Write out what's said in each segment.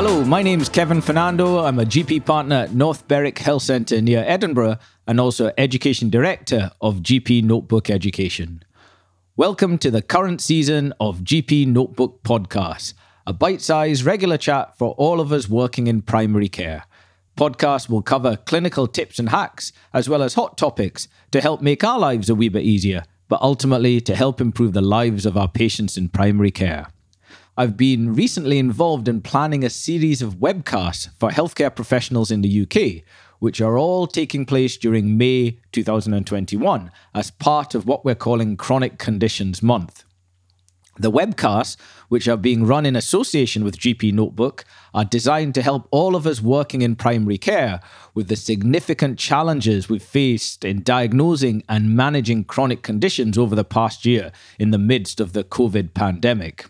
Hello, my name is Kevin Fernando. I'm a GP partner at North Berwick Health Centre near Edinburgh and also Education Director of GP Notebook Education. Welcome to the current season of GP Notebook Podcast, a bite sized regular chat for all of us working in primary care. Podcast will cover clinical tips and hacks, as well as hot topics to help make our lives a wee bit easier, but ultimately to help improve the lives of our patients in primary care. I've been recently involved in planning a series of webcasts for healthcare professionals in the UK, which are all taking place during May 2021 as part of what we're calling Chronic Conditions Month. The webcasts, which are being run in association with GP Notebook, are designed to help all of us working in primary care with the significant challenges we've faced in diagnosing and managing chronic conditions over the past year in the midst of the COVID pandemic.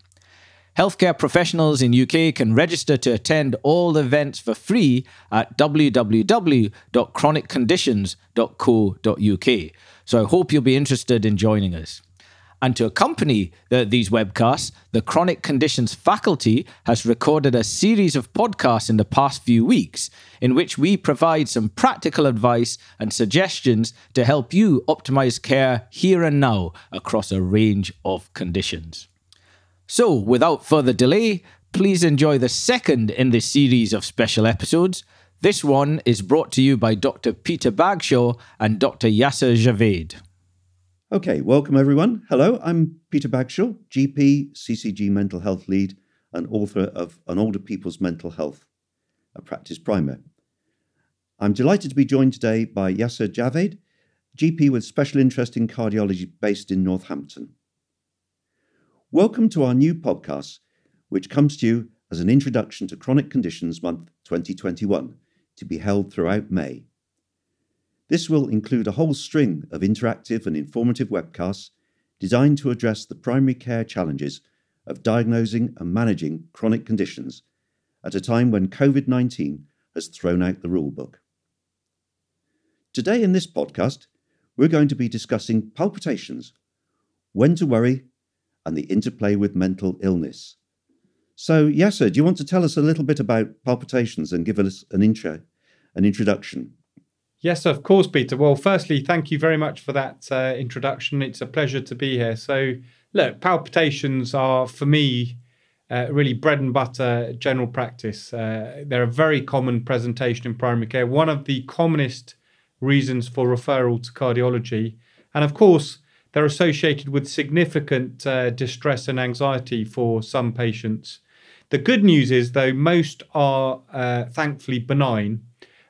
Healthcare professionals in UK can register to attend all events for free at www.chronicconditions.co.uk. So I hope you'll be interested in joining us. And to accompany the, these webcasts, the Chronic Conditions faculty has recorded a series of podcasts in the past few weeks in which we provide some practical advice and suggestions to help you optimize care here and now across a range of conditions. So, without further delay, please enjoy the second in this series of special episodes. This one is brought to you by Dr. Peter Bagshaw and Dr. Yassir Javaid. Okay, welcome everyone. Hello, I'm Peter Bagshaw, GP, CCG mental health lead, and author of An Older People's Mental Health, a practice primer. I'm delighted to be joined today by Yassir Javaid, GP with special interest in cardiology based in Northampton. Welcome to our new podcast, which comes to you as an introduction to Chronic Conditions Month 2021, to be held throughout May. This will include a whole string of interactive and informative webcasts designed to address the primary care challenges of diagnosing and managing chronic conditions at a time when COVID 19 has thrown out the rulebook. Today, in this podcast, we're going to be discussing palpitations, when to worry and the interplay with mental illness. So, Yassir, do you want to tell us a little bit about palpitations and give us an intro, an introduction? Yes, of course, Peter. Well, firstly, thank you very much for that uh, introduction. It's a pleasure to be here. So, look, palpitations are for me uh, really bread and butter general practice. Uh, they're a very common presentation in primary care, one of the commonest reasons for referral to cardiology. And of course, they're associated with significant uh, distress and anxiety for some patients. The good news is, though, most are uh, thankfully benign.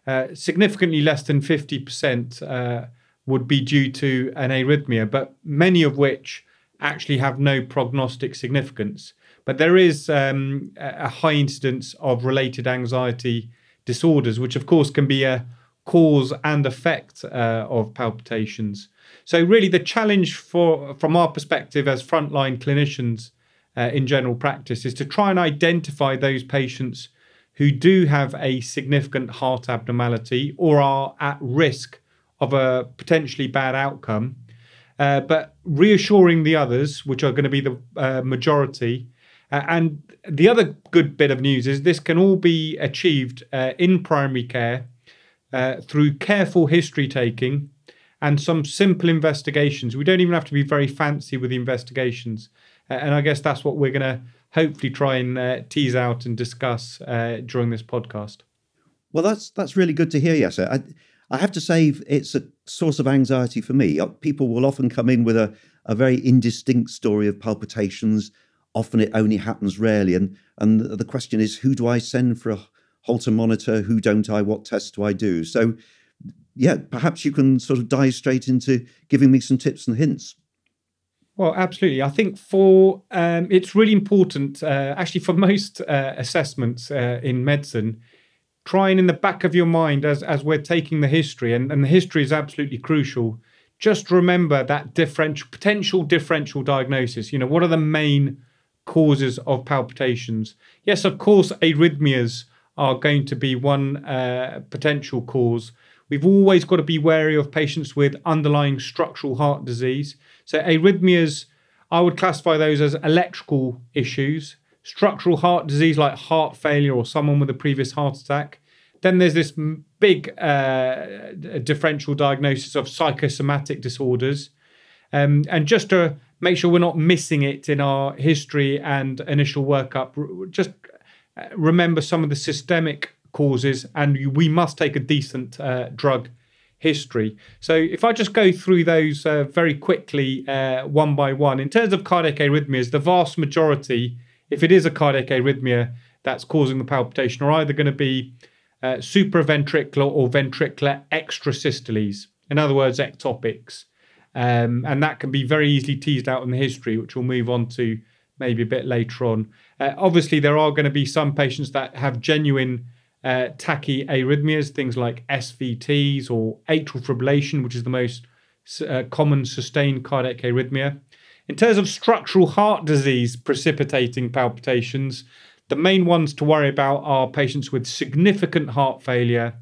Uh, significantly less than 50% uh, would be due to an arrhythmia, but many of which actually have no prognostic significance. But there is um, a high incidence of related anxiety disorders, which of course can be a cause and effect uh, of palpitations. So really, the challenge for from our perspective as frontline clinicians uh, in general practice is to try and identify those patients who do have a significant heart abnormality or are at risk of a potentially bad outcome, uh, but reassuring the others, which are going to be the uh, majority. Uh, and the other good bit of news is this can all be achieved uh, in primary care uh, through careful history taking and some simple investigations. We don't even have to be very fancy with the investigations. Uh, and I guess that's what we're going to hopefully try and uh, tease out and discuss uh, during this podcast. Well, that's that's really good to hear, Yes, I, I have to say, it's a source of anxiety for me. Uh, people will often come in with a, a very indistinct story of palpitations. Often it only happens rarely. And, and the question is, who do I send for a Holter monitor? Who don't I? What tests do I do? So yeah, perhaps you can sort of dive straight into giving me some tips and hints. Well, absolutely. I think for um, it's really important, uh, actually, for most uh, assessments uh, in medicine, trying in the back of your mind as as we're taking the history, and, and the history is absolutely crucial. Just remember that differential potential differential diagnosis. You know, what are the main causes of palpitations? Yes, of course, arrhythmias are going to be one uh, potential cause. We've always got to be wary of patients with underlying structural heart disease. So, arrhythmias, I would classify those as electrical issues. structural heart disease like heart failure or someone with a previous heart attack. Then there's this big uh, differential diagnosis of psychosomatic disorders. Um, and just to make sure we're not missing it in our history and initial workup, just remember some of the systemic causes, and we must take a decent uh, drug history. So if I just go through those uh, very quickly, uh, one by one, in terms of cardiac arrhythmias, the vast majority, if it is a cardiac arrhythmia that's causing the palpitation, are either going to be uh, supraventricular or ventricular extrasystoles. In other words, ectopics. Um, and that can be very easily teased out in the history, which we'll move on to maybe a bit later on. Uh, obviously, there are going to be some patients that have genuine uh, tachyarrhythmias, things like SVTs or atrial fibrillation, which is the most uh, common sustained cardiac arrhythmia. In terms of structural heart disease precipitating palpitations, the main ones to worry about are patients with significant heart failure,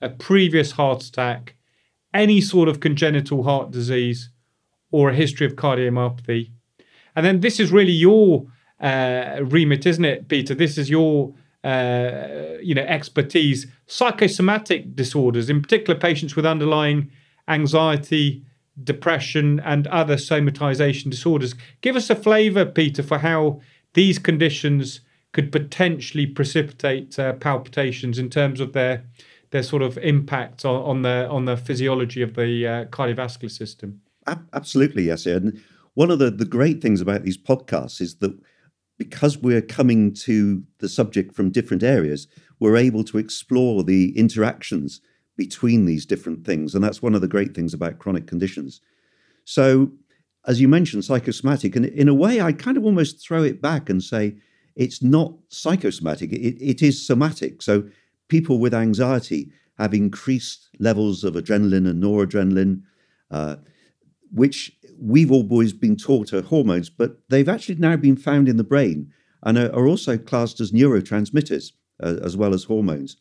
a previous heart attack, any sort of congenital heart disease, or a history of cardiomyopathy. And then this is really your uh, remit, isn't it, Peter? This is your uh, you know expertise. Psychosomatic disorders, in particular, patients with underlying anxiety, depression, and other somatization disorders. Give us a flavour, Peter, for how these conditions could potentially precipitate uh, palpitations in terms of their their sort of impact on, on the on the physiology of the uh, cardiovascular system. Absolutely, yes. And one of the, the great things about these podcasts is that because we're coming to the subject from different areas, we're able to explore the interactions between these different things. And that's one of the great things about chronic conditions. So, as you mentioned, psychosomatic, and in a way, I kind of almost throw it back and say it's not psychosomatic, it, it is somatic. So people with anxiety have increased levels of adrenaline and noradrenaline, uh, which we've always been taught are hormones, but they've actually now been found in the brain and are, are also classed as neurotransmitters uh, as well as hormones.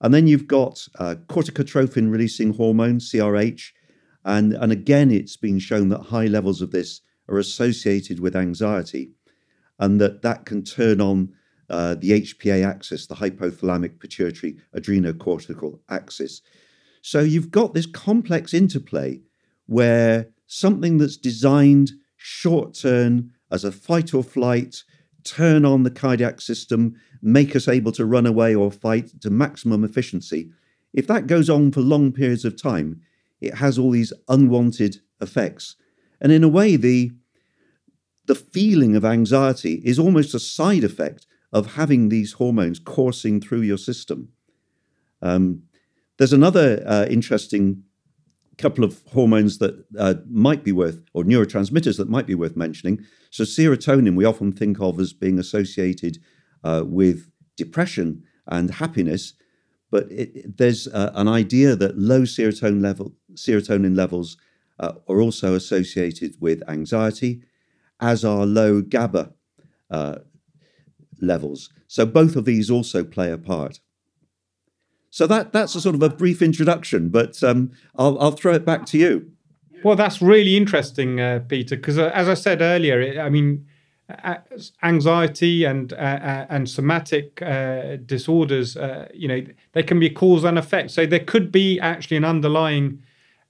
And then you've got uh, corticotrophin releasing hormone, CRH. And, and again, it's been shown that high levels of this are associated with anxiety and that that can turn on uh, the HPA axis, the hypothalamic pituitary adrenocortical axis. So you've got this complex interplay where something that's designed short term as a fight or flight, turn on the cardiac system, make us able to run away or fight to maximum efficiency. If that goes on for long periods of time, it has all these unwanted effects. And in a way, the the feeling of anxiety is almost a side effect of having these hormones coursing through your system. Um, there's another uh, interesting couple of hormones that uh, might be worth, or neurotransmitters that might be worth mentioning. So, serotonin, we often think of as being associated uh, with depression and happiness, but it, there's uh, an idea that low serotonin level serotonin levels uh, are also associated with anxiety as are low GABA uh, levels. So both of these also play a part. So that that's a sort of a brief introduction, but um, I'll, I'll throw it back to you. Well, that's really interesting, uh, Peter, because uh, as I said earlier, it, I mean, anxiety and uh, uh and somatic uh, disorders, uh, you know, they can be cause and effect. So there could be actually an underlying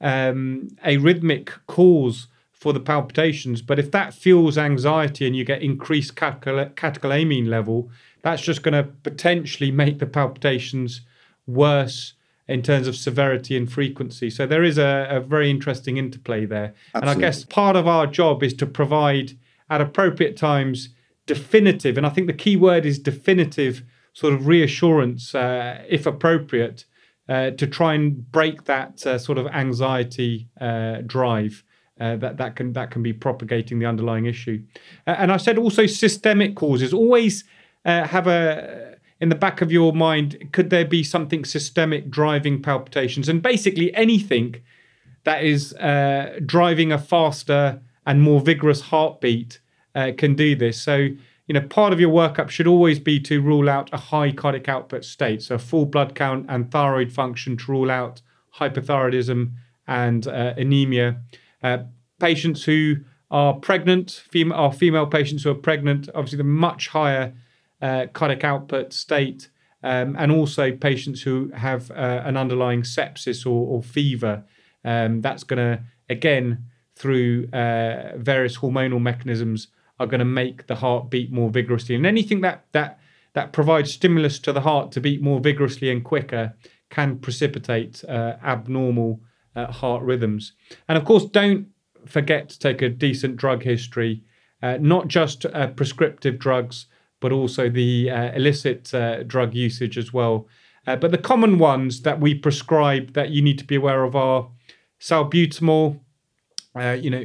um, arrhythmic cause for the palpitations. But if that fuels anxiety and you get increased catecholamine level, that's just going to potentially make the palpitations worse in terms of severity and frequency. So there is a, a very interesting interplay there. Absolutely. And I guess part of our job is to provide at appropriate times definitive, and I think the key word is definitive sort of reassurance, uh, if appropriate, uh, to try and break that uh, sort of anxiety uh, drive uh, that that can that can be propagating the underlying issue. Uh, and I said also systemic causes. Always uh, have a in the back of your mind. Could there be something systemic driving palpitations? And basically anything that is uh, driving a faster and more vigorous heartbeat uh, can do this. So you know, part of your workup should always be to rule out a high cardiac output state, so full blood count and thyroid function to rule out hypothyroidism and uh, anemia. Uh, patients who are pregnant, female, are female patients who are pregnant, obviously the much higher uh, cardiac output state, um, and also patients who have uh, an underlying sepsis or, or fever. Um, that's going to, again, through uh, various hormonal mechanisms, are going to make the heart beat more vigorously. And anything that that that provides stimulus to the heart to beat more vigorously and quicker can precipitate uh, abnormal uh, heart rhythms. And of course, don't forget to take a decent drug history, uh, not just prescriptive drugs, but also the uh, illicit uh, drug usage as well. Uh, but the common ones that we prescribe that you need to be aware of are salbutamol, you know,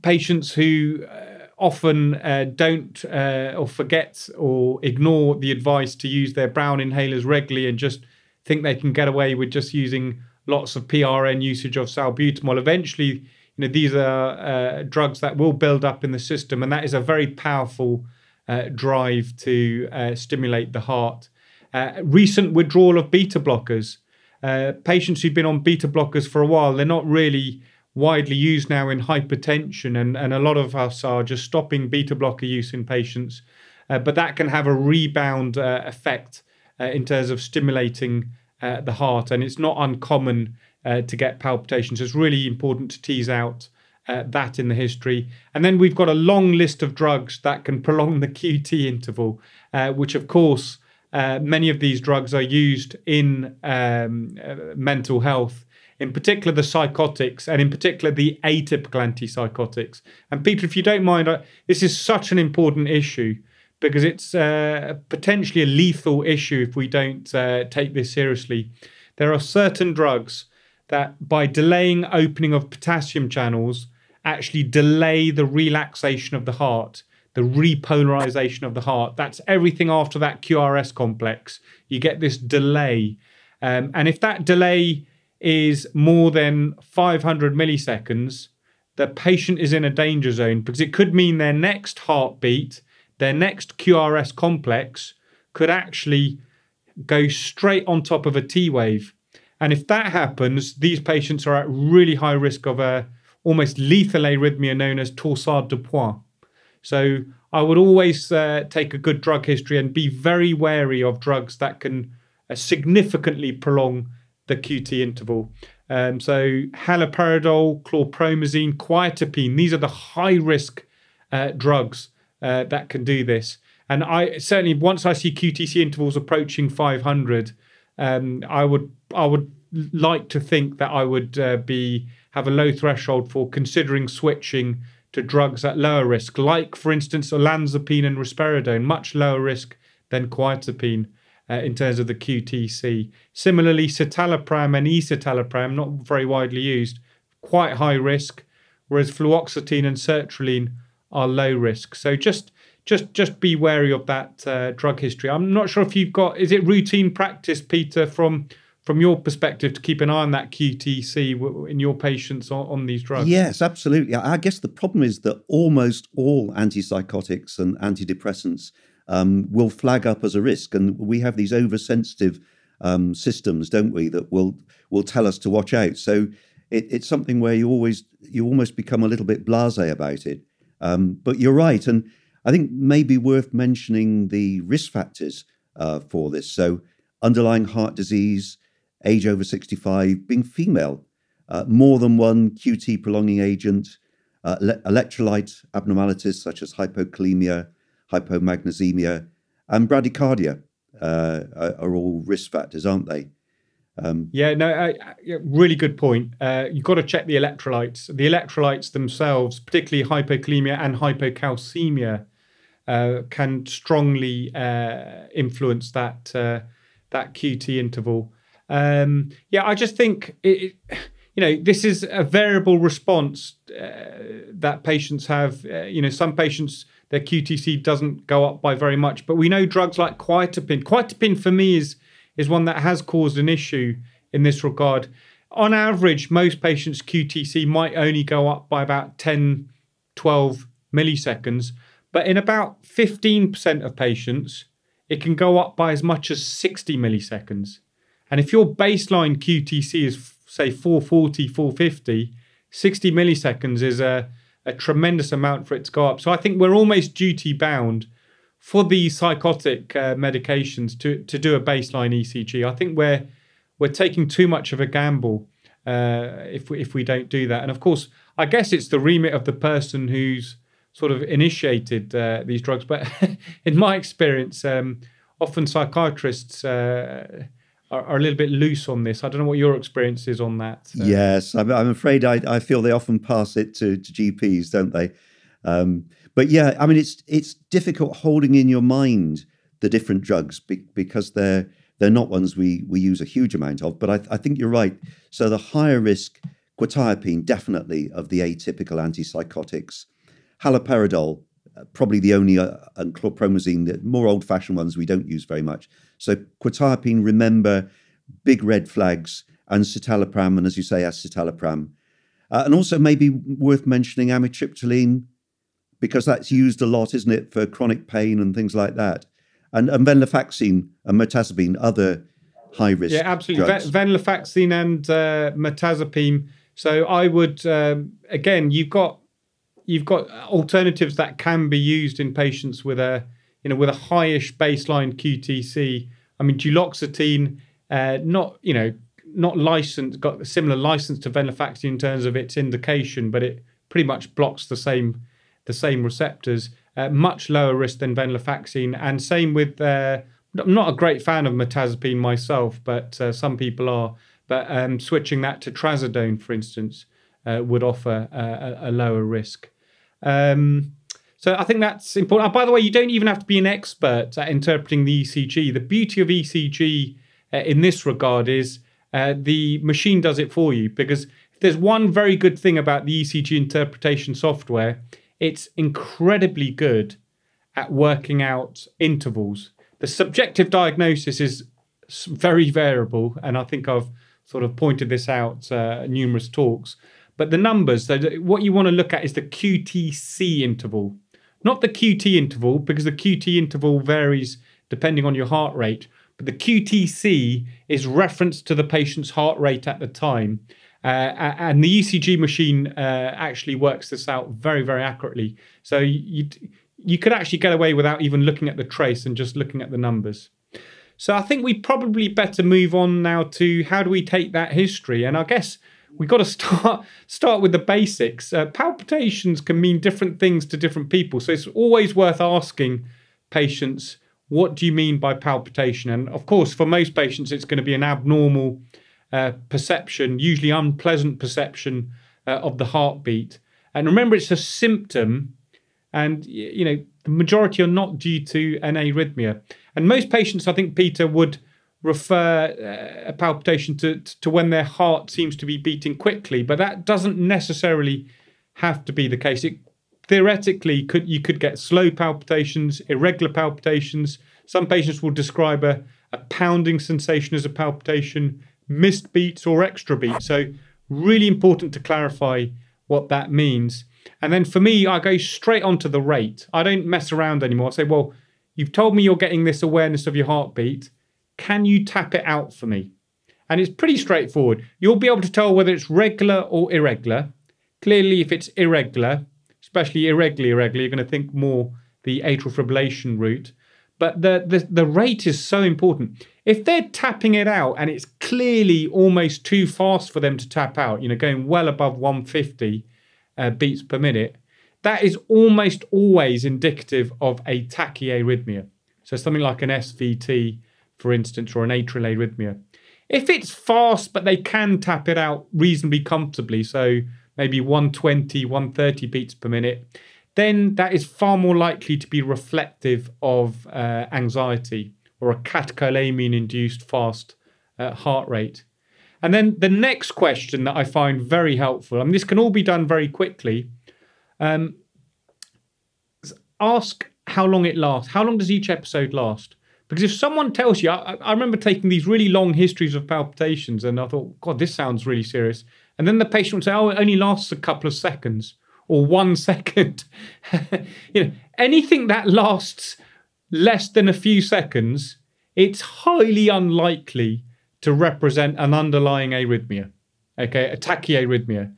patients who often uh, don't uh, or forget or ignore the advice to use their brown inhalers regularly and just think they can get away with just using lots of PRN usage of salbutamol. Eventually, you know, these are uh, drugs that will build up in the system, and that is a very powerful drive to uh, stimulate the heart. Uh, recent withdrawal of beta blockers. patients who've been on beta blockers for a while, they're not really widely used now in hypertension, and, and a lot of us are just stopping beta blocker use in patients. Uh, but that can have a rebound uh, effect uh, in terms of stimulating uh, the heart, and it's not uncommon uh, to get palpitations. It's really important to tease out uh, that in the history. And then we've got a long list of drugs that can prolong the QT interval, which, of course, many of these drugs are used in um, mental health in particular the psychotics, and in particular the atypical antipsychotics. And Peter, if you don't mind, I, this is such an important issue because it's uh, potentially a lethal issue if we don't uh, take this seriously. There are certain drugs that, by delaying opening of potassium channels, actually delay the relaxation of the heart, the repolarization of the heart. That's everything after that QRS complex. You get this delay. Um, and if that delay is more than 500 milliseconds, the patient is in a danger zone because it could mean their next heartbeat, their next QRS complex could actually go straight on top of a T wave. And if that happens, these patients are at really high risk of a almost lethal arrhythmia known as torsade de pointes. So I would always uh, take a good drug history and be very wary of drugs that can uh, significantly prolong the QT interval. Um, so haloperidol, chlorpromazine, quetiapine, these are the high risk uh, drugs uh, that can do this. And I certainly once I see QTC intervals approaching 500, um, I would I would like to think that I would uh, be have a low threshold for considering switching to drugs at lower risk, like for instance olanzapine and risperidone, much lower risk than quetiapine uh, in terms of the QTC. Similarly, citalopram and escitalopram, not very widely used, quite high risk, whereas fluoxetine and sertraline are low risk. So just just just be wary of that uh, drug history. I'm not sure if you've got is it routine practice, Peter, from from your perspective to keep an eye on that QTC in your patients on, on, these drugs? Yes, absolutely. I guess the problem is that almost all antipsychotics and antidepressants um, will flag up as a risk. And we have these oversensitive um, systems, don't we, that will will tell us to watch out. So it, it's something where you always you almost become a little bit blasé about it. Um, but you're right, and I think maybe worth mentioning the risk factors uh, for this. So underlying heart disease, age over 65, being female, uh, more than one QT prolonging agent, uh, electrolyte abnormalities such as hypokalemia, hypomagnesemia, and bradycardia uh, are, all risk factors, aren't they? Um, yeah, no, really good point. Uh, you've got to check the electrolytes. The electrolytes themselves, particularly hypokalemia and hypocalcemia, uh, can strongly uh, influence that uh, that QT interval. Um, yeah, I just think it, it, you know this is a variable response that patients have. you know, some patients their QTC doesn't go up by very much. But we know drugs like quetiapine. Quetiapine for me is is one that has caused an issue in this regard. On average, most patients' QTC might only go up by about 10, 12 milliseconds. But in about 15% of patients, it can go up by as much as 60 milliseconds. And if your baseline QTC is, say, 440, 450, 60 milliseconds is a a tremendous amount for it to go up. So I think we're almost duty bound for the psychotic uh, medications to to do a baseline ECG. I think we're we're taking too much of a gamble uh, if we, if we don't do that. And of course, I guess it's the remit of the person who's sort of initiated uh, these drugs. But in my experience, um, often psychiatrists uh, are, are, a little bit loose on this. I don't know what your experience is on that. Uh. Yes, I'm, I'm afraid I, I, feel they often pass it to, to GPs, don't they? Um, but yeah, I mean, it's it's difficult holding in your mind the different drugs be, because they're they're not ones we we use a huge amount of. But I, I think you're right. So the higher risk quetiapine, definitely of the atypical antipsychotics, haloperidol, uh, probably the only uh, and chlorpromazine, the more old-fashioned ones we don't use very much. So quetiapine, remember, big red flags, and citalopram, and as you say, escitalopram. Uh, and also maybe worth mentioning amitriptyline, because that's used a lot, isn't it, for chronic pain and things like that. And, and venlafaxine and mirtazapine, other high risk. Yeah, absolutely. Drugs. Venlafaxine and uh, mirtazapine. So I would um, again, you've got you've got alternatives that can be used in patients with a you know with a highish baseline QTC. I mean, duloxetine, uh, not you know not licensed, got a similar license to venlafaxine in terms of its indication, but it pretty much blocks the same the same receptors. Uh, much lower risk than venlafaxine, and same with. Uh, I'm not a great fan of mirtazapine myself, but uh, some people are. But um, switching that to trazodone, for instance, uh, would offer a, a lower risk. Um, so I think that's important. Oh, by the way, you don't even have to be an expert at interpreting the ECG. The beauty of ECG uh, in this regard is uh, the machine does it for you because if there's one very good thing about the ECG interpretation software, it's incredibly good at working out intervals. The subjective diagnosis is very variable, and I think I've sort of pointed this out uh, numerous talks. But the numbers, so what you want to look at is the QTC interval, not the QT interval, because the QT interval varies depending on your heart rate. But the QTC is reference to the patient's heart rate at the time. Uh, and the ECG machine uh, actually works this out very, very accurately. So you, you could actually get away without even looking at the trace and just looking at the numbers. So I think we probably better move on now to how do we take that history? And I guess we've got to start start with the basics. Uh, palpitations can mean different things to different people, so it's always worth asking patients, "What do you mean by palpitation?" And of course, for most patients, it's going to be an abnormal uh, perception, usually unpleasant perception uh, of the heartbeat. And remember, it's a symptom, and you know the majority are not due to an arrhythmia. And most patients, I think, Peter would refer uh, a palpitation to, to when their heart seems to be beating quickly, but that doesn't necessarily have to be the case. It theoretically could you could get slow palpitations, irregular palpitations. Some patients will describe a, a pounding sensation as a palpitation, missed beats or extra beats. So really important to clarify what that means. And then for me, I go straight onto the rate. I don't mess around anymore. I say, well, you've told me you're getting this awareness of your heartbeat. Can you tap it out for me? And it's pretty straightforward. You'll be able to tell whether it's regular or irregular. Clearly, if it's irregular, especially irregularly irregular, you're going to think more the atrial fibrillation route. But the, the, the rate is so important. If they're tapping it out and it's clearly almost too fast for them to tap out, you know, going well above 150 uh, beats per minute, that is almost always indicative of a tachyarrhythmia. So something like an SVT for instance, or an atrial arrhythmia. If it's fast, but they can tap it out reasonably comfortably, so maybe 120, 130 beats per minute, then that is far more likely to be reflective of uh, anxiety or a catecholamine induced fast uh, heart rate. And then the next question that I find very helpful, and this can all be done very quickly, um, ask how long it lasts. How long does each episode last? Because if someone tells you, I, I, remember taking these really long histories of palpitations and I thought, God, this sounds really serious. And then the patient would say, oh, it only lasts a couple of seconds or one second. you know, anything that lasts less than a few seconds, it's highly unlikely to represent an underlying arrhythmia, okay, a tachyarrhythmia.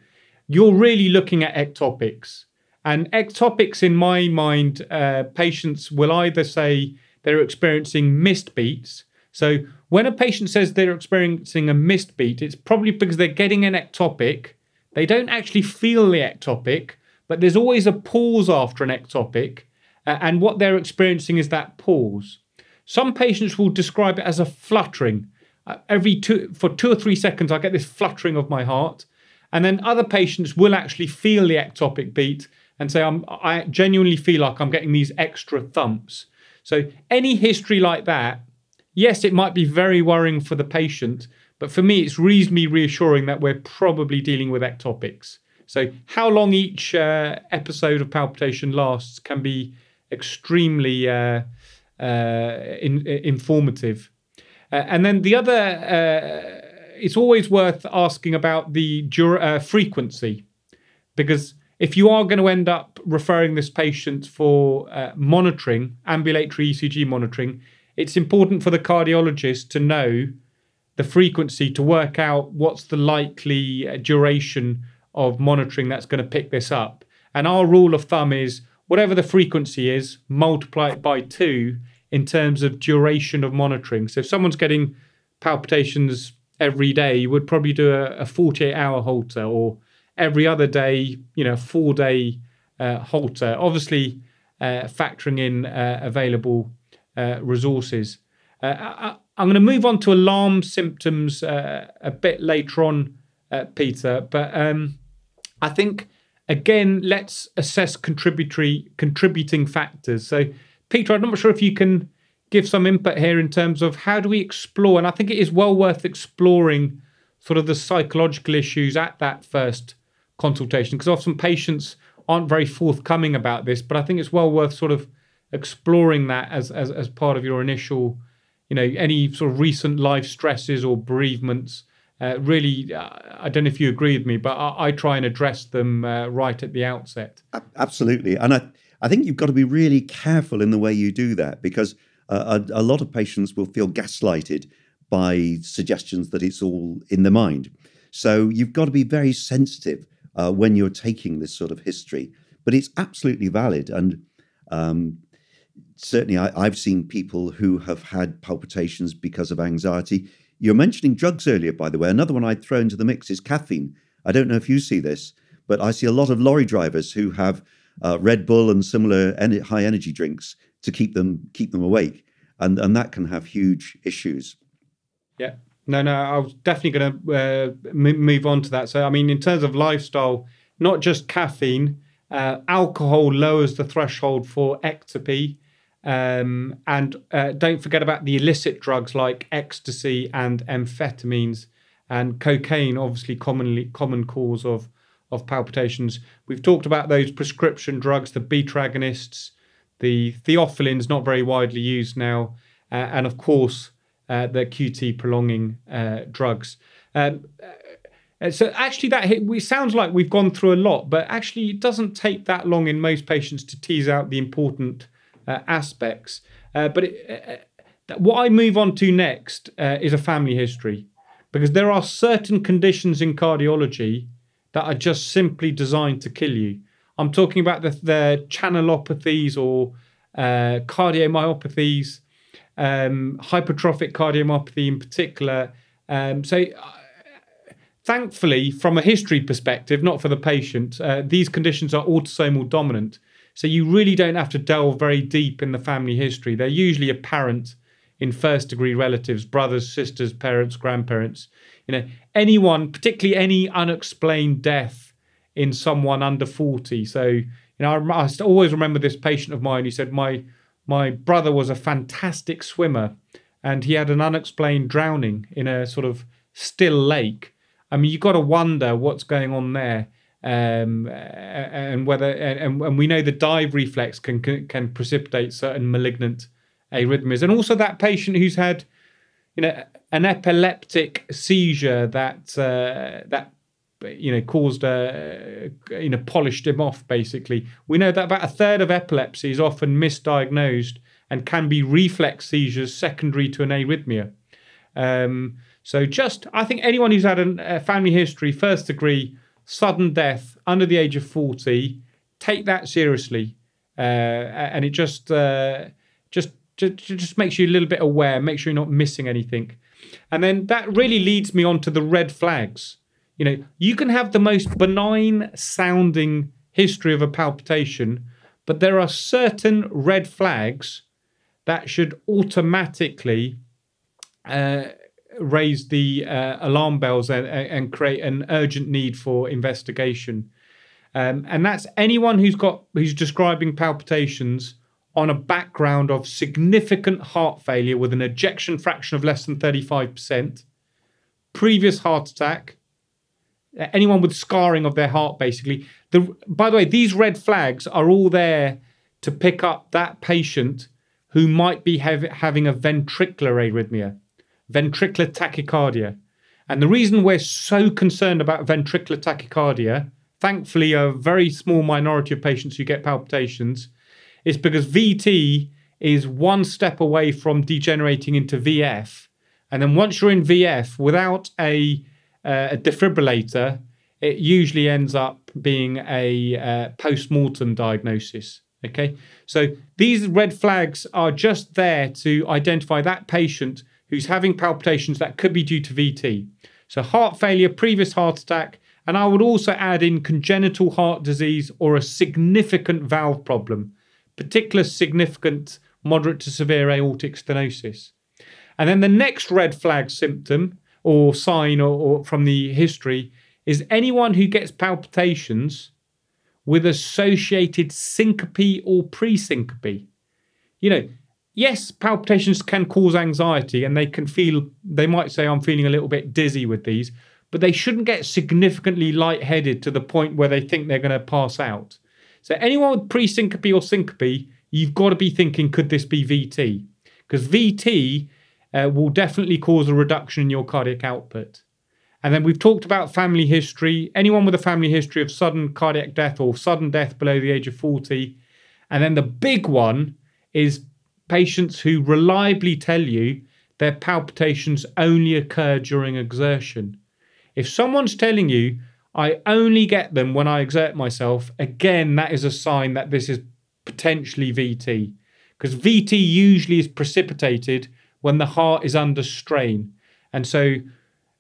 You're really looking at ectopics. And ectopics, in my mind, uh, patients will either say they're experiencing missed beats. So when a patient says they're experiencing a missed beat, it's probably because they're getting an ectopic. They don't actually feel the ectopic, but there's always a pause after an ectopic. Uh, and what they're experiencing is that pause. Some patients will describe it as a fluttering. Uh, every two, for two or three seconds, I get this fluttering of my heart. And then other patients will actually feel the ectopic beat and say, I genuinely feel like I'm getting these extra thumps. So, any history like that, yes, it might be very worrying for the patient, but for me, it's reasonably reassuring that we're probably dealing with ectopics. So, how long each uh, episode of palpitation lasts can be extremely uh, uh, in, informative. Uh, and then the other, uh, it's always worth asking about the dur- uh, frequency, because if you are going to end up referring this patient for uh, monitoring, ambulatory ECG monitoring, it's important for the cardiologist to know the frequency to work out what's the likely uh, duration of monitoring that's going to pick this up. And our rule of thumb is whatever the frequency is, multiply it by two in terms of duration of monitoring. So if someone's getting palpitations every day, you would probably do a, a 48 hour Holter or every other day, you know, four day uh, Holter, obviously uh, factoring in uh, available uh, resources. Uh, I, am going to move on to alarm symptoms uh, a bit later on, Peter, but um, I think again, let's assess contributory contributing factors. So, Peter, I'm not sure if you can give some input here in terms of how do we explore, and I think it is well worth exploring sort of the psychological issues at that first consultation because often patients aren't very forthcoming about this, but I think it's well worth sort of exploring that as as, as part of your initial, you know, any sort of recent life stresses or bereavements. Uh, really, uh, I don't know if you agree with me, but I, I try and address them uh, right at the outset. Absolutely, and I I think you've got to be really careful in the way you do that because a, a lot of patients will feel gaslighted by suggestions that it's all in the mind. So you've got to be very sensitive uh, when you're taking this sort of history. But it's absolutely valid. And um, certainly, I, have seen people who have had palpitations because of anxiety. You're mentioning drugs earlier, by the way. Another one I'd throw into the mix is caffeine. I don't know if you see this, but I see a lot of lorry drivers who have uh, Red Bull and similar en- high energy drinks to keep them keep them awake, and and that can have huge issues. Yeah, no, no, I was definitely going to uh, move on to that. So, I mean, in terms of lifestyle, not just caffeine, uh, alcohol lowers the threshold for ectopy. Um, and uh, don't forget about the illicit drugs like ecstasy and amphetamines and cocaine, obviously commonly common cause of of palpitations. We've talked about those prescription drugs, the beta agonists, the theophylline not very widely used now, uh, and of course the QT prolonging uh, drugs. Um, uh, so actually, that we sounds like we've gone through a lot, but actually, it doesn't take that long in most patients to tease out the important uh, aspects. Uh, but it, what I move on to next is a family history, because there are certain conditions in cardiology that are just simply designed to kill you. I'm talking about the, the channelopathies or uh, cardiomyopathies um, hypertrophic cardiomyopathy in particular. Um, so, uh, thankfully, from a history perspective, not for the patient, uh, these conditions are autosomal dominant. So, you really don't have to delve very deep in the family history. They're usually apparent in first degree relatives, brothers, sisters, parents, grandparents. You know, anyone, particularly any unexplained death in someone under 40. So, you know, I, I always remember this patient of mine. who said, My my brother was a fantastic swimmer and he had an unexplained drowning in a sort of still lake. I mean, you've got to wonder what's going on there. Um, and whether and, and we know the dive reflex can, can can precipitate certain malignant arrhythmias, and also that patient who's had, you know, an epileptic seizure that uh, that you know caused a you know polished him off basically. We know that about a third of epilepsy is often misdiagnosed and can be reflex seizures secondary to an arrhythmia. Um, so just i think anyone who's had a family history first degree sudden death under the age of 40 take that seriously, uh, and it just uh, just just just makes you a little bit aware, make sure you're not missing anything, and then that really leads me on to the red flags. You know, you can have the most benign sounding history of a palpitation, but there are certain red flags that should automatically uh, raise the uh, alarm bells and, and, create an urgent need for investigation. Um, and that's anyone who's got who's describing palpitations on a background of significant heart failure with an ejection fraction of less than 35%, previous heart attack, anyone with scarring of their heart, basically. The, by the way, these red flags are all there to pick up that patient who might be have, having a ventricular arrhythmia, ventricular tachycardia. And the reason we're so concerned about ventricular tachycardia, thankfully, a very small minority of patients who get palpitations, is because VT is one step away from degenerating into VF. And then once you're in VF without a uh, a defibrillator, it usually ends up being a uh, post mortem diagnosis. Okay, so these red flags are just there to identify that patient who's having palpitations that could be due to VT. So, heart failure, previous heart attack, and I would also add in congenital heart disease or a significant valve problem, particular significant moderate to severe aortic stenosis. And then the next red flag symptom or sign or, or from the history is anyone who gets palpitations with associated syncope or pre-syncope. You know, yes, palpitations can cause anxiety and they can feel, they might say, I'm feeling a little bit dizzy with these, but they shouldn't get significantly lightheaded to the point where they think they're going to pass out. So, anyone with pre syncope or syncope, you've got to be thinking, could this be VT? Because VT uh, will definitely cause a reduction in your cardiac output. And then we've talked about family history. Anyone with a family history of sudden cardiac death or sudden death below the age of 40. And then the big one is patients who reliably tell you their palpitations only occur during exertion. If someone's telling you, I only get them when I exert myself, again, that is a sign that this is potentially VT. Because VT usually is precipitated when the heart is under strain. And so,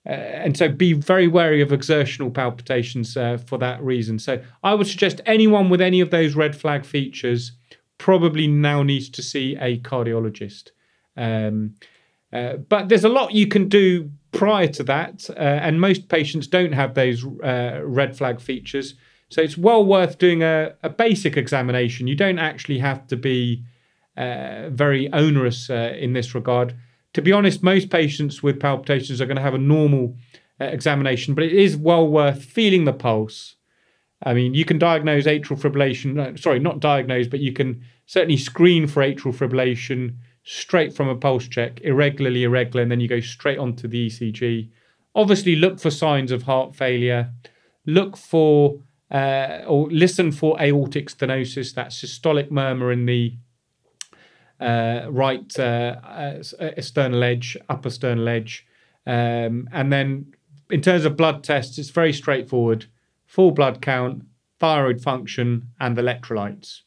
uh, and so be very wary of exertional palpitations uh, for that reason. So I would suggest anyone with any of those red flag features probably now needs to see a cardiologist. Um, uh, but there's a lot you can do prior to that, uh, and most patients don't have those uh, red flag features. So it's well worth doing a, a basic examination. You don't actually have to be uh, very onerous uh, in this regard. To be honest, most patients with palpitations are going to have a normal uh, examination, but it is well worth feeling the pulse. I mean, you can diagnose atrial fibrillation, sorry, not diagnose, but you can certainly screen for atrial fibrillation straight from a pulse check, irregularly irregular, and then you go straight onto the ECG. Obviously, look for signs of heart failure. Look for uh, or listen for aortic stenosis, that systolic murmur in the uh, right uh, uh, sternal edge, upper sternal edge. Um, and then in terms of blood tests, it's very straightforward full blood count, thyroid function, and electrolytes.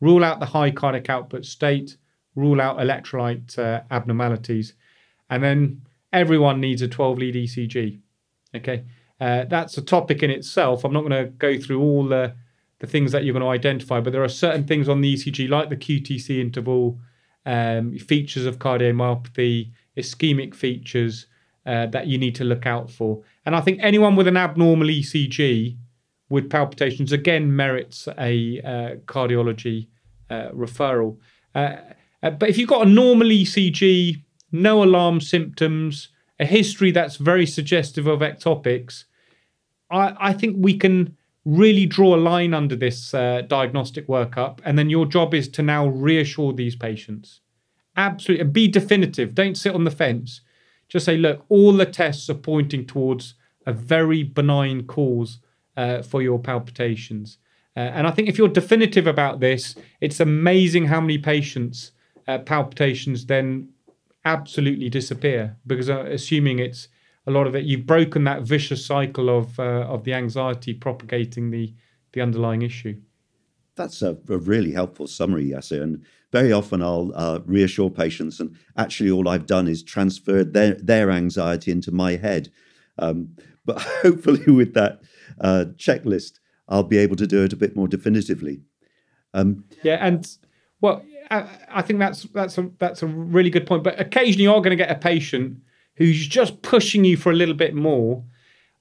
Rule out the high cardiac output state, rule out electrolyte uh, abnormalities. And then everyone needs a 12 lead ECG. Okay, uh, that's a topic in itself. I'm not going to go through all the the things that you're going to identify. But there are certain things on the ECG, like the QTC interval, um, features of cardiomyopathy, ischemic features uh, that you need to look out for. And I think anyone with an abnormal ECG with palpitations again merits a uh, cardiology uh, referral. Uh, uh, but if you've got a normal ECG, no alarm symptoms, a history that's very suggestive of ectopics, I, I think we can really draw a line under this uh, diagnostic workup. And then your job is to now reassure these patients. Absolutely. And be definitive. Don't sit on the fence. Just say, look, all the tests are pointing towards a very benign cause uh, for your palpitations. Uh, and I think if you're definitive about this, it's amazing how many patients uh, palpitations then absolutely disappear because uh, assuming it's a lot of it. You've broken that vicious cycle of uh, of the anxiety propagating the the underlying issue. That's a, a really helpful summary, Yassir. And very often I'll uh, reassure patients, and actually all I've done is transferred their, their anxiety into my head. Um, but hopefully, with that uh, checklist, I'll be able to do it a bit more definitively. Um, yeah, and well, I, I, think that's that's a that's a really good point. But occasionally, you're going to get a patient who's just pushing you for a little bit more.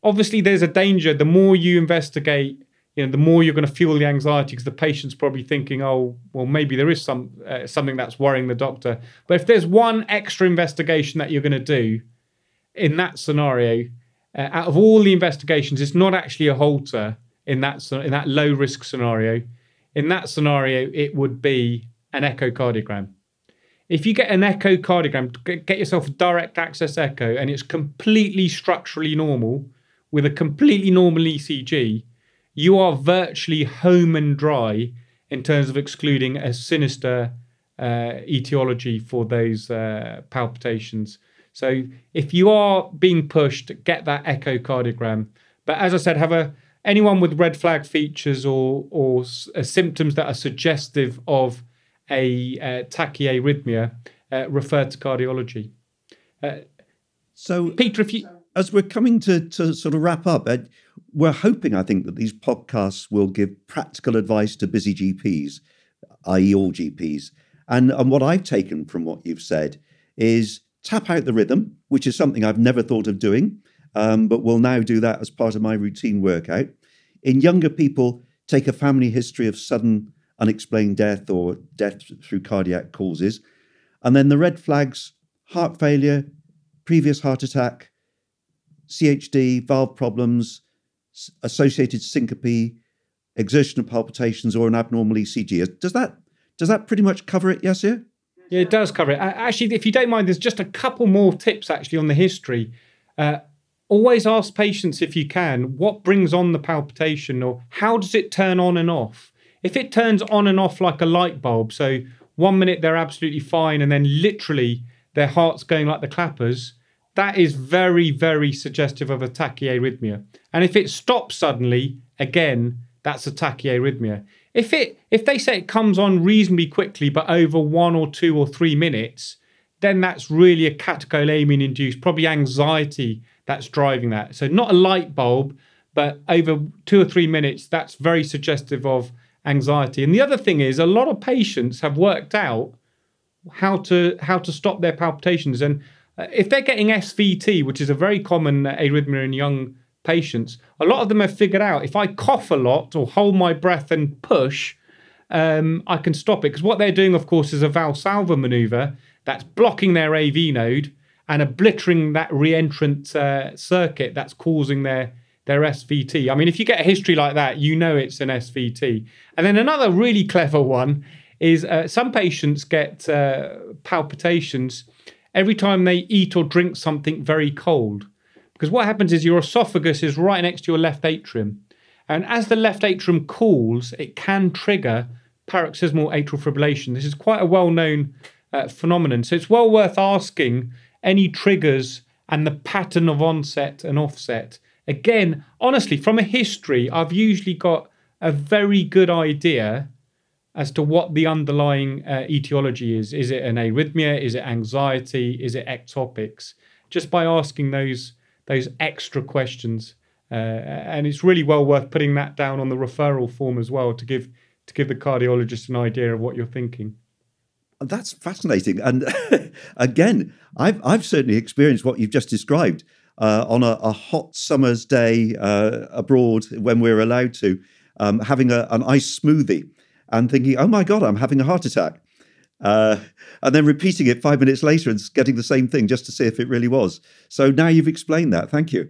Obviously, there's a danger. The more you investigate, you know, the more you're going to fuel the anxiety because the patient's probably thinking, "Oh, well, maybe there is some uh, something that's worrying the doctor." But if there's one extra investigation that you're going to do in that scenario, uh, out of all the investigations, it's not actually a Holter in that in that low risk scenario. In that scenario, it would be an echocardiogram. If you get an echocardiogram, get yourself a direct access echo, and it's completely structurally normal with a completely normal ECG, you are virtually home and dry in terms of excluding a sinister uh, etiology for those uh, palpitations. So if you are being pushed, get that echocardiogram. But as I said, have a anyone with red flag features or or uh, symptoms that are suggestive of a uh, tachyarrhythmia, uh, refer to cardiology. Uh, so, Peter, if you as we're coming to to sort of wrap up, uh, we're hoping, I think, that these podcasts will give practical advice to busy GPs, i.e., all GPs. And and what I've taken from what you've said is tap out the rhythm, which is something I've never thought of doing, um, but will now do that as part of my routine workout. In younger people, take a family history of sudden unexplained death or death through cardiac causes. And then the red flags heart failure, previous heart attack, CHD, valve problems, associated syncope, exertional palpitations, or an abnormal ECG. Does that does that pretty much cover it, Yassir? Yeah, it does cover it. Actually, if you don't mind, there's just a couple more tips actually on the history. Uh, always ask patients if you can what brings on the palpitation or how does it turn on and off. If it turns on and off like a light bulb, so one minute they're absolutely fine and then literally their heart's going like the clappers, that is very, very suggestive of a tachyarrhythmia. And if it stops suddenly, again, that's a tachyarrhythmia. If it if they say it comes on reasonably quickly but over one or two or three minutes, then that's really a catecholamine induced, probably anxiety that's driving that. So not a light bulb, but over two or three minutes, that's very suggestive of anxiety. And the other thing is a lot of patients have worked out how to how to stop their palpitations. And uh, if they're getting SVT, which is a very common arrhythmia in young patients, a lot of them have figured out if I cough a lot or hold my breath and push, um, I can stop it. Because what they're doing, of course, is a Valsalva maneuver that's blocking their AV node and obliterating that reentrant uh, circuit that's causing their their SVT. I mean, if you get a history like that, you know it's an SVT. And then another really clever one is uh, some patients get uh, palpitations every time they eat or drink something very cold. Because what happens is your esophagus is right next to your left atrium. And as the left atrium cools, it can trigger paroxysmal atrial fibrillation. This is quite a well known uh, phenomenon. So it's well worth asking any triggers and the pattern of onset and offset. Again, honestly, from a history, I've usually got a very good idea as to what the underlying uh, etiology is. Is it an arrhythmia? Is it anxiety? Is it ectopics? Just by asking those those extra questions. Uh, and it's really well worth putting that down on the referral form as well to give to give the cardiologist an idea of what you're thinking. That's fascinating, and again, I've I've certainly experienced what you've just described uh, on a, a, hot summer's day uh, abroad when we're allowed to, um, having a, an ice smoothie and thinking, "Oh my god, I'm having a heart attack," uh, and then repeating it five minutes later and getting the same thing just to see if it really was. So now you've explained that. Thank you.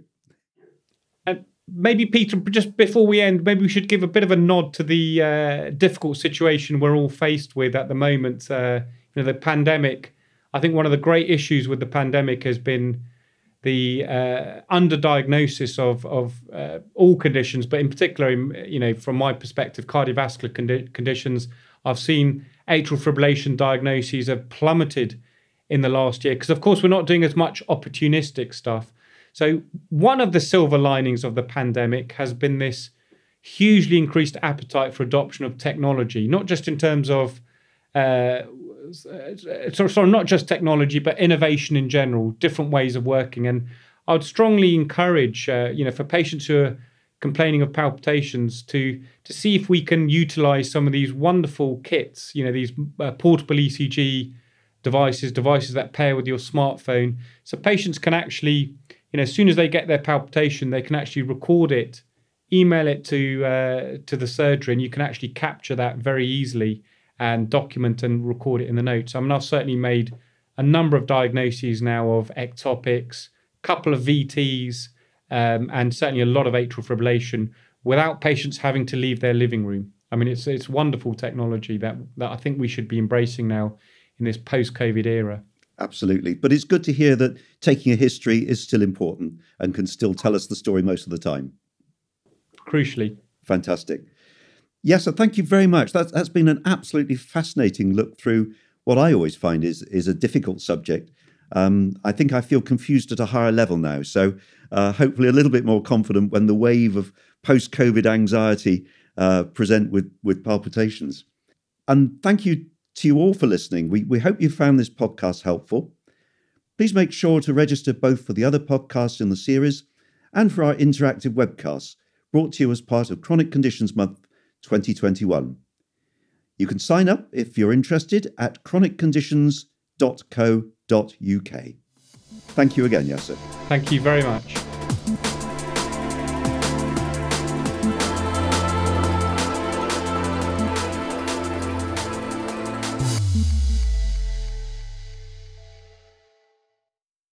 And maybe Peter, just before we end, maybe we should give a bit of a nod to the uh, difficult situation we're all faced with at the moment. Uh, you know, the pandemic. I think one of the great issues with the pandemic has been the uh, underdiagnosis of of uh, all conditions, but in particular, you know, from my perspective, cardiovascular condi- conditions. I've seen atrial fibrillation diagnoses have plummeted in the last year because, of course, we're not doing as much opportunistic stuff. So, one of the silver linings of the pandemic has been this hugely increased appetite for adoption of technology, not just in terms of uh, so, so not just technology, but innovation in general, different ways of working. And I would strongly encourage, uh, you know, for patients who are complaining of palpitations, to to see if we can utilize some of these wonderful kits, you know, these uh, portable ECG devices, devices that pair with your smartphone, so patients can actually, you know, as soon as they get their palpitation, they can actually record it, email it to uh, to the surgery, and you can actually capture that very easily and document and record it in the notes. I mean, I've certainly made a number of diagnoses now of ectopics, a couple of VTs, um, and certainly a lot of atrial fibrillation without patients having to leave their living room. I mean, it's it's wonderful technology that that I think we should be embracing now in this post-COVID era. Absolutely, but it's good to hear that taking a history is still important and can still tell us the story most of the time. Crucially, fantastic. Yes, so thank you very much. That's that's been an absolutely fascinating look through what I always find is is a difficult subject. Um, I think I feel confused at a higher level now. So uh, hopefully a little bit more confident when the wave of post-COVID anxiety uh, present with with palpitations. And thank you to you all for listening. We we hope you found this podcast helpful. Please make sure to register both for the other podcasts in the series and for our interactive webcasts brought to you as part of Chronic Conditions Month 2021. You can sign up if you're interested at chronicconditions.co.uk. Thank you again, Yassir. Thank you very much.